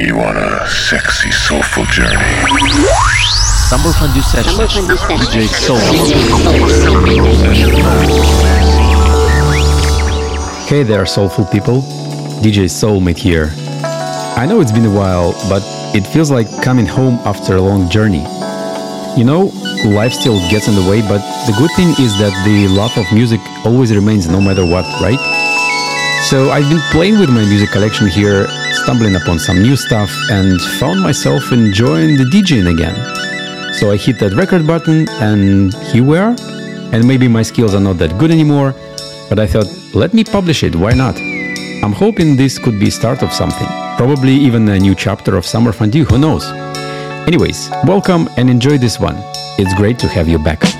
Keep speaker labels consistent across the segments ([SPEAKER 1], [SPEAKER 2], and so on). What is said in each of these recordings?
[SPEAKER 1] you on a sexy, soulful journey.
[SPEAKER 2] Summer Fondue Session. DJ Soul.
[SPEAKER 3] Hey there, soulful people. DJ Soulmate here. I know it's been a while, but it feels like coming home after a long journey. You know, life still gets in the way, but the good thing is that the love of music always remains no matter what, right? So I've been playing with my music collection here, stumbling upon some new stuff, and found myself enjoying the DJing again. So I hit that record button, and here we are. And maybe my skills are not that good anymore, but I thought, let me publish it, why not? I'm hoping this could be start of something. Probably even a new chapter of Summer Fondue, who knows? Anyways, welcome and enjoy this one. It's great to have you back.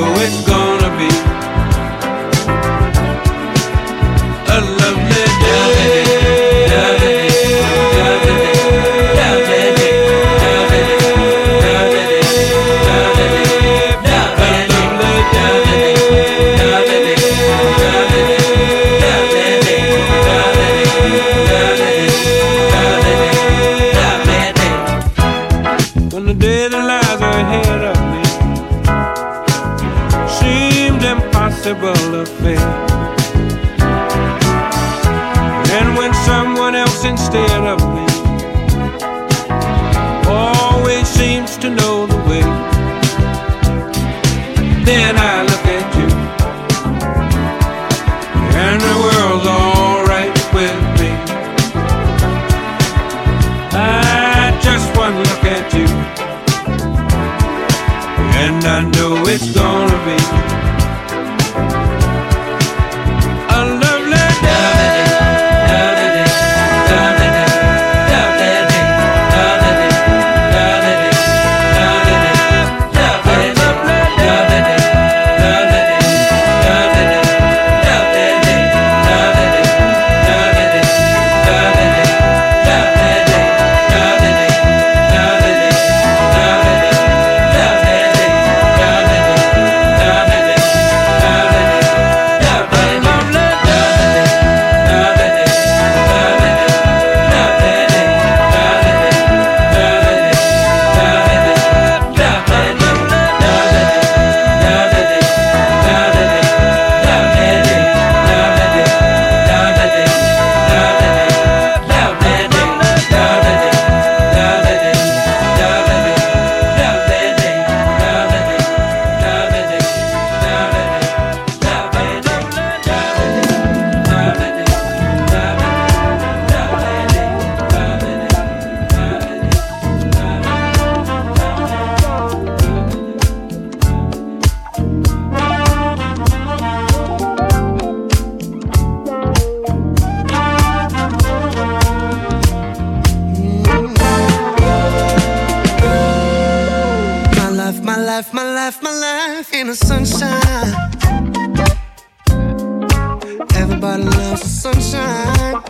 [SPEAKER 4] With it. someone else instead of Love the
[SPEAKER 5] sunshine.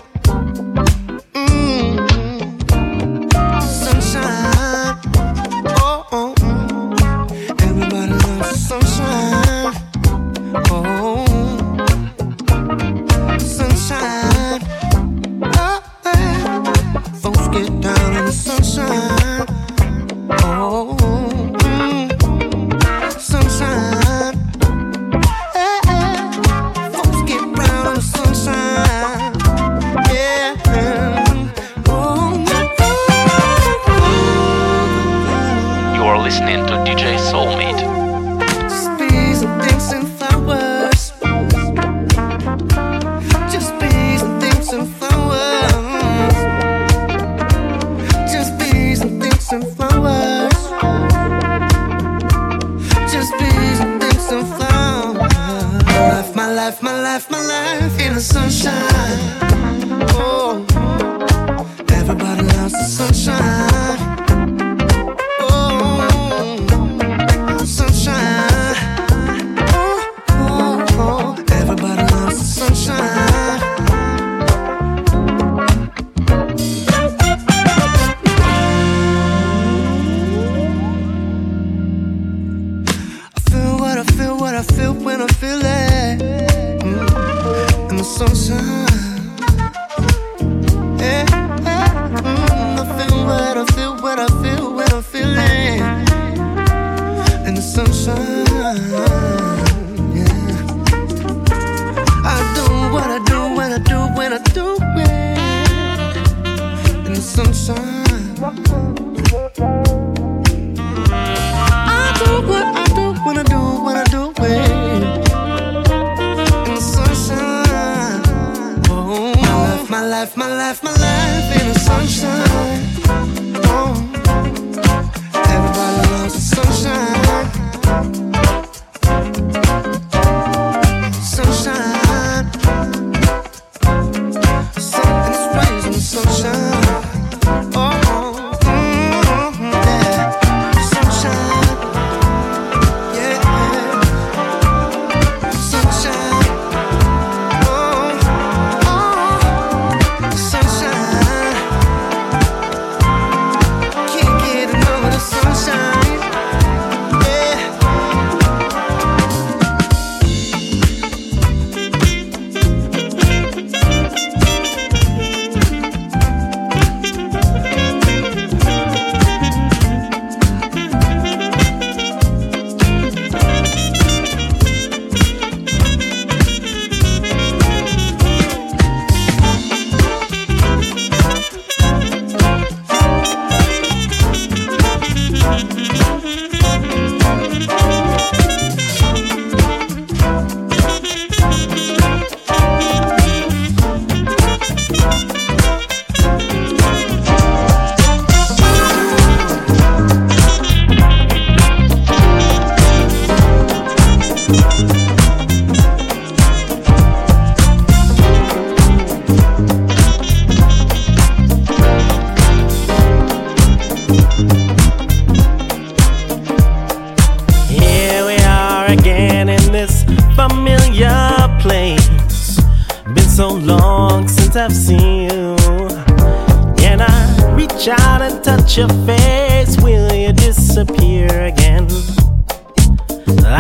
[SPEAKER 5] laugh, my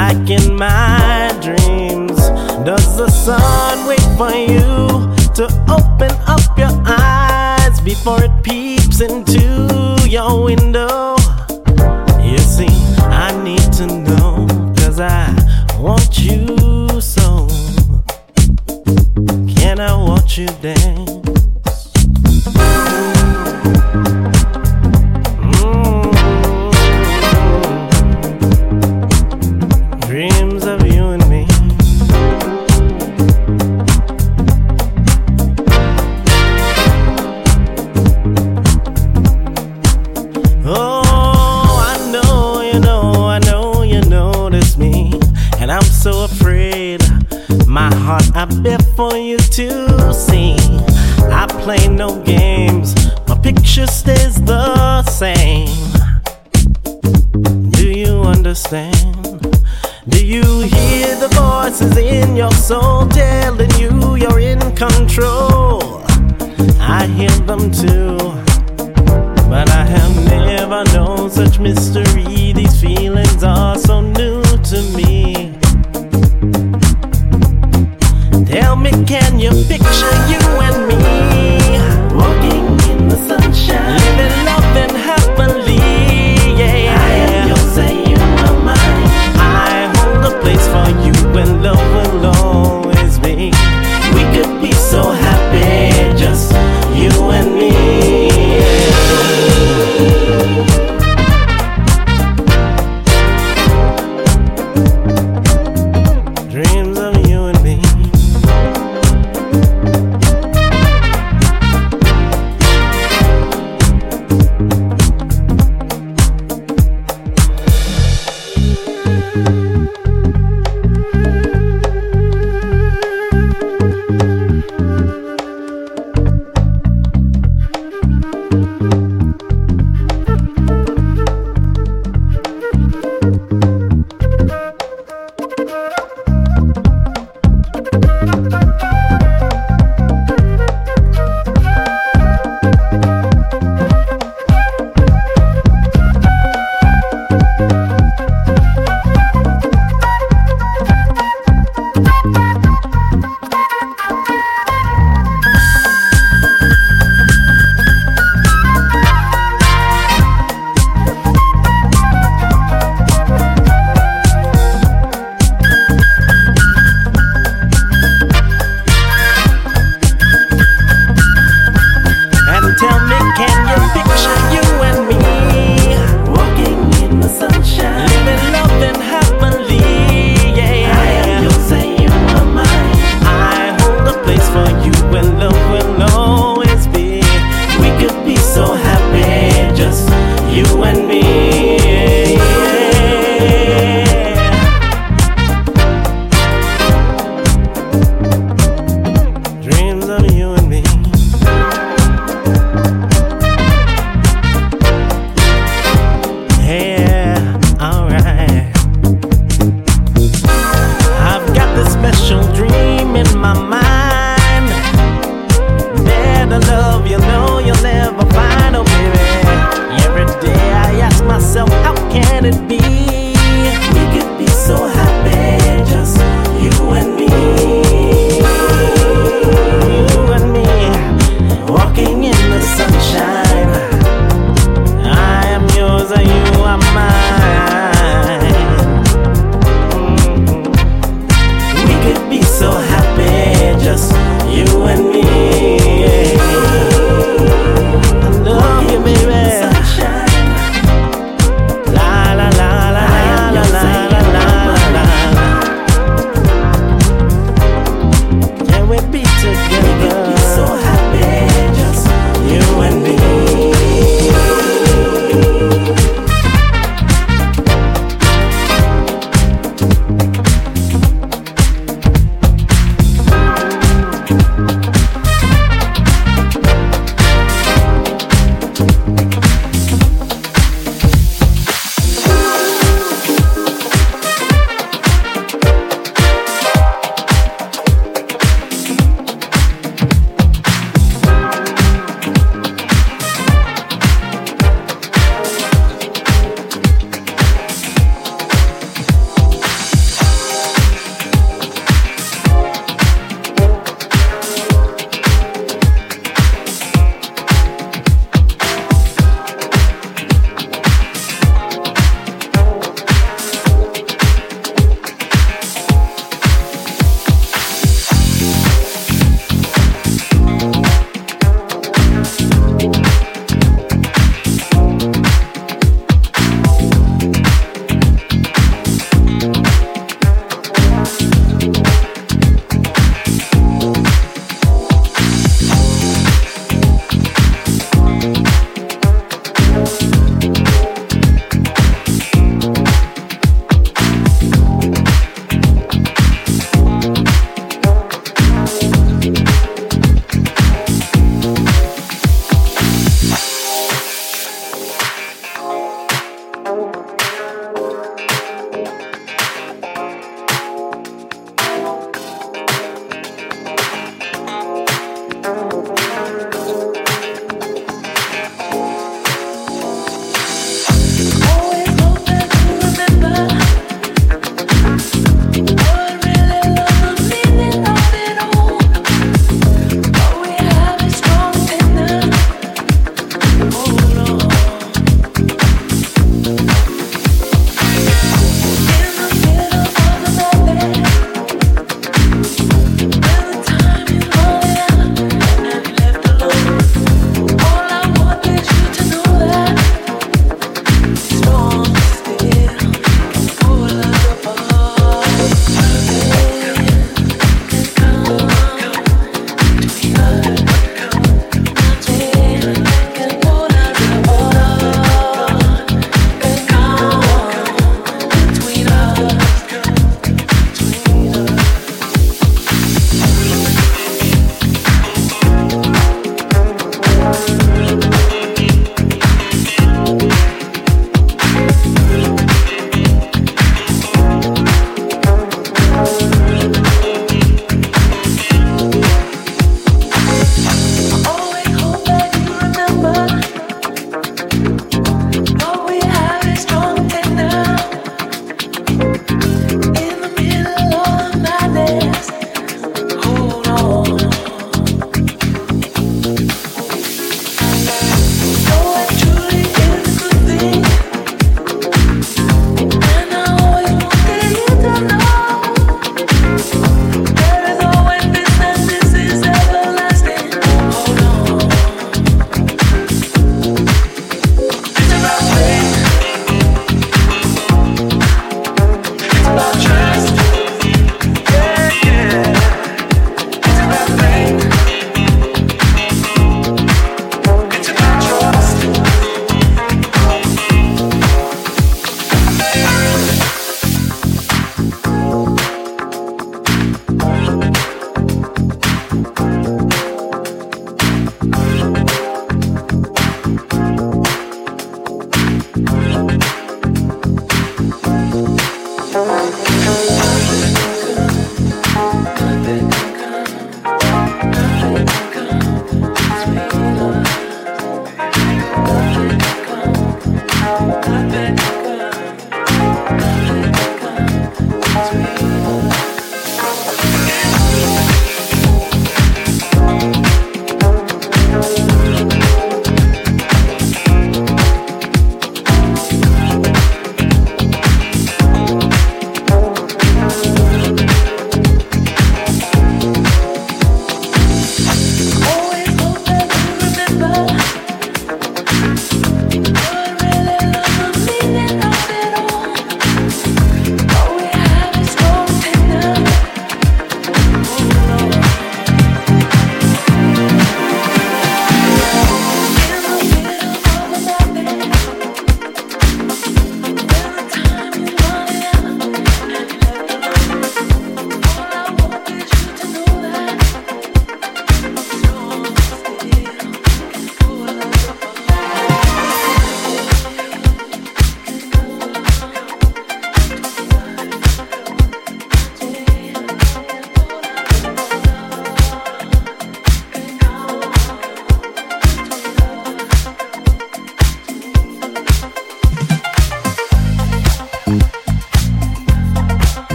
[SPEAKER 5] back in
[SPEAKER 6] my dreams. Does the sun wait for you to open up your eyes before it peeps into your window? You see, I need to know, cause I want you so. Can I watch you dance?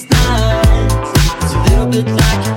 [SPEAKER 6] these nights. It's a little bit
[SPEAKER 7] like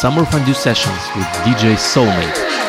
[SPEAKER 2] Summer Fondue Sessions with DJ Soulmate.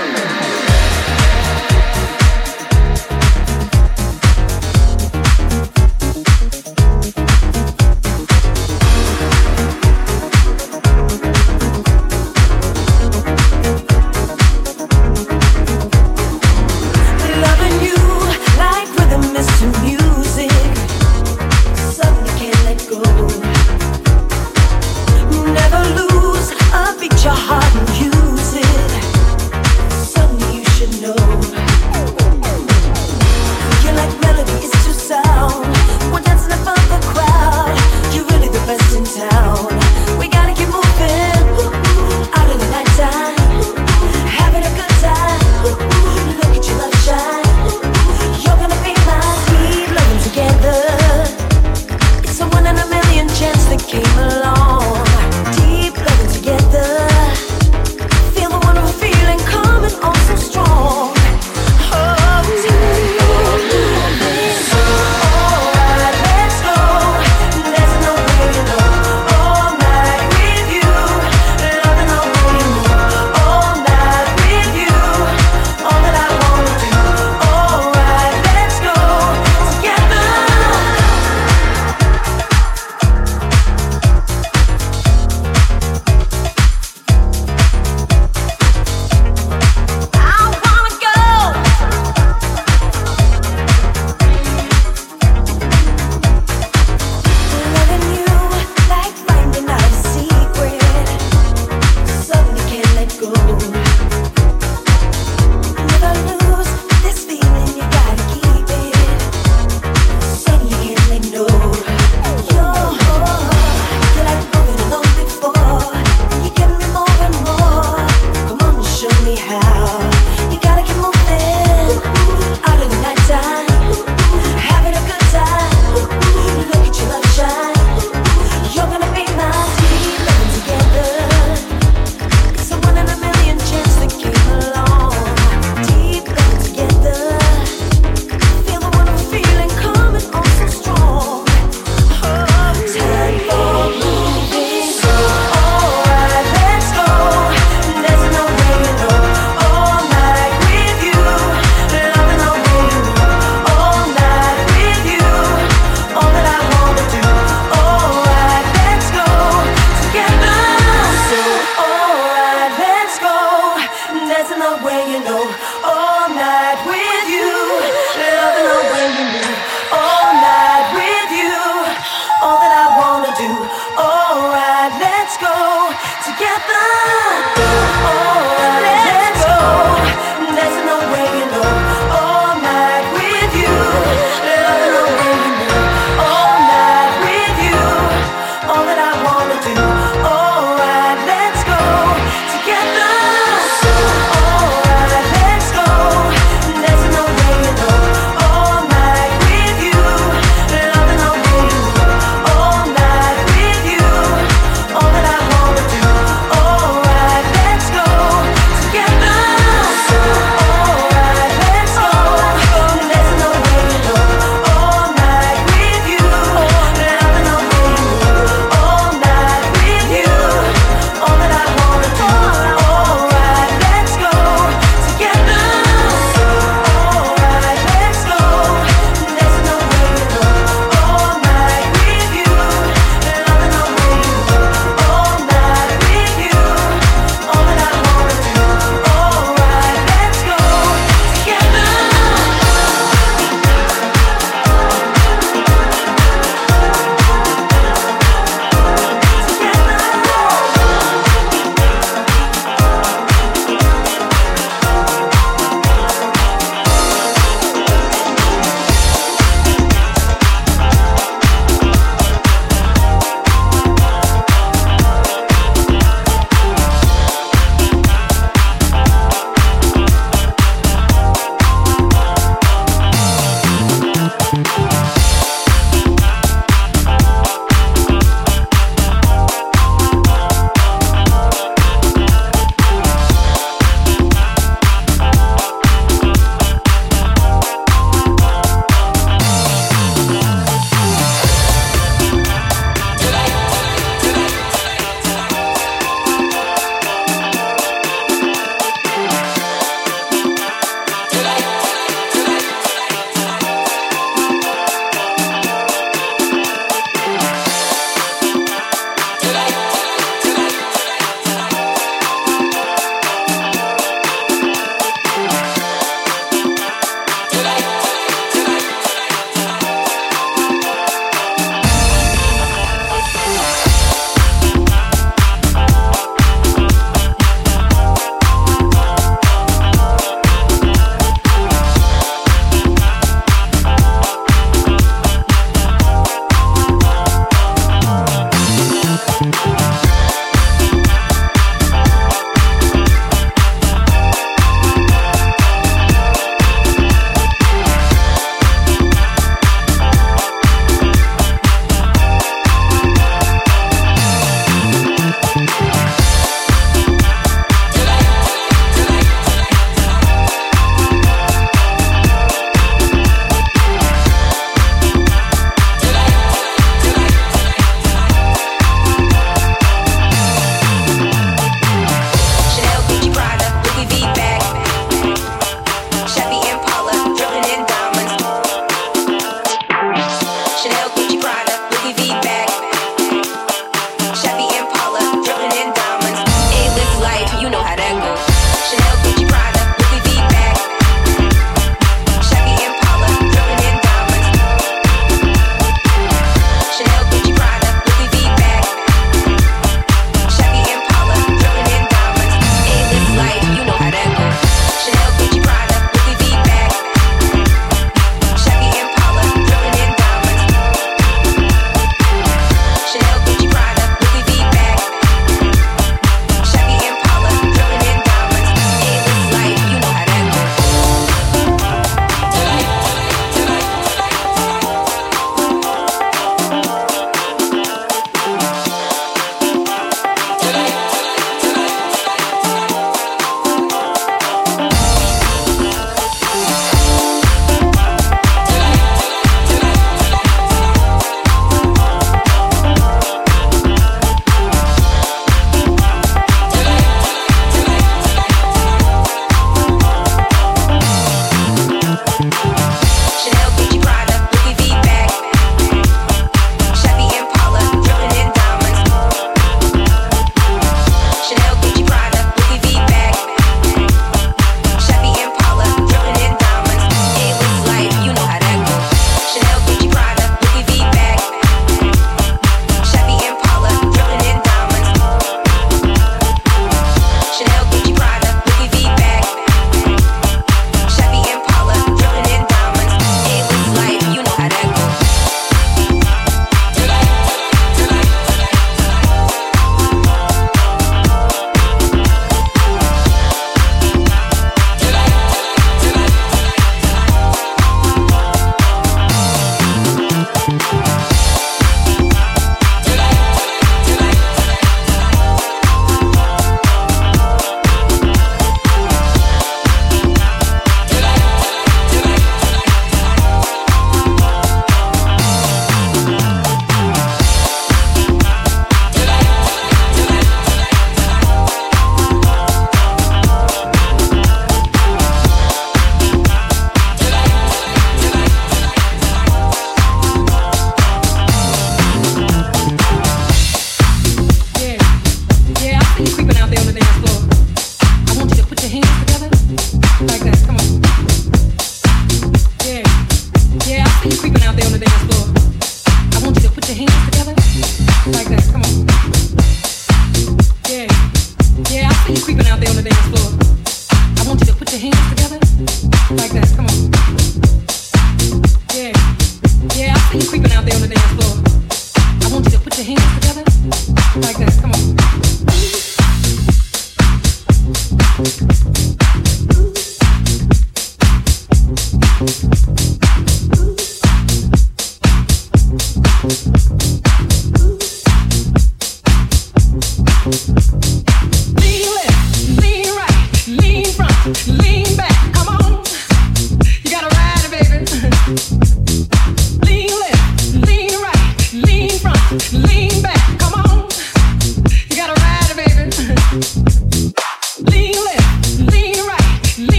[SPEAKER 8] Cause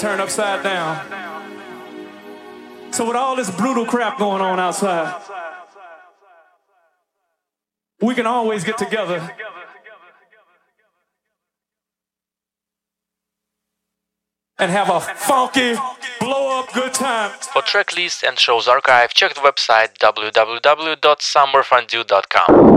[SPEAKER 7] turned upside down. So, with all this brutal crap going on outside, we can always get together. And have a funky, blow up good time.
[SPEAKER 9] For track list and shows archive, check the website www.summerfondue.com.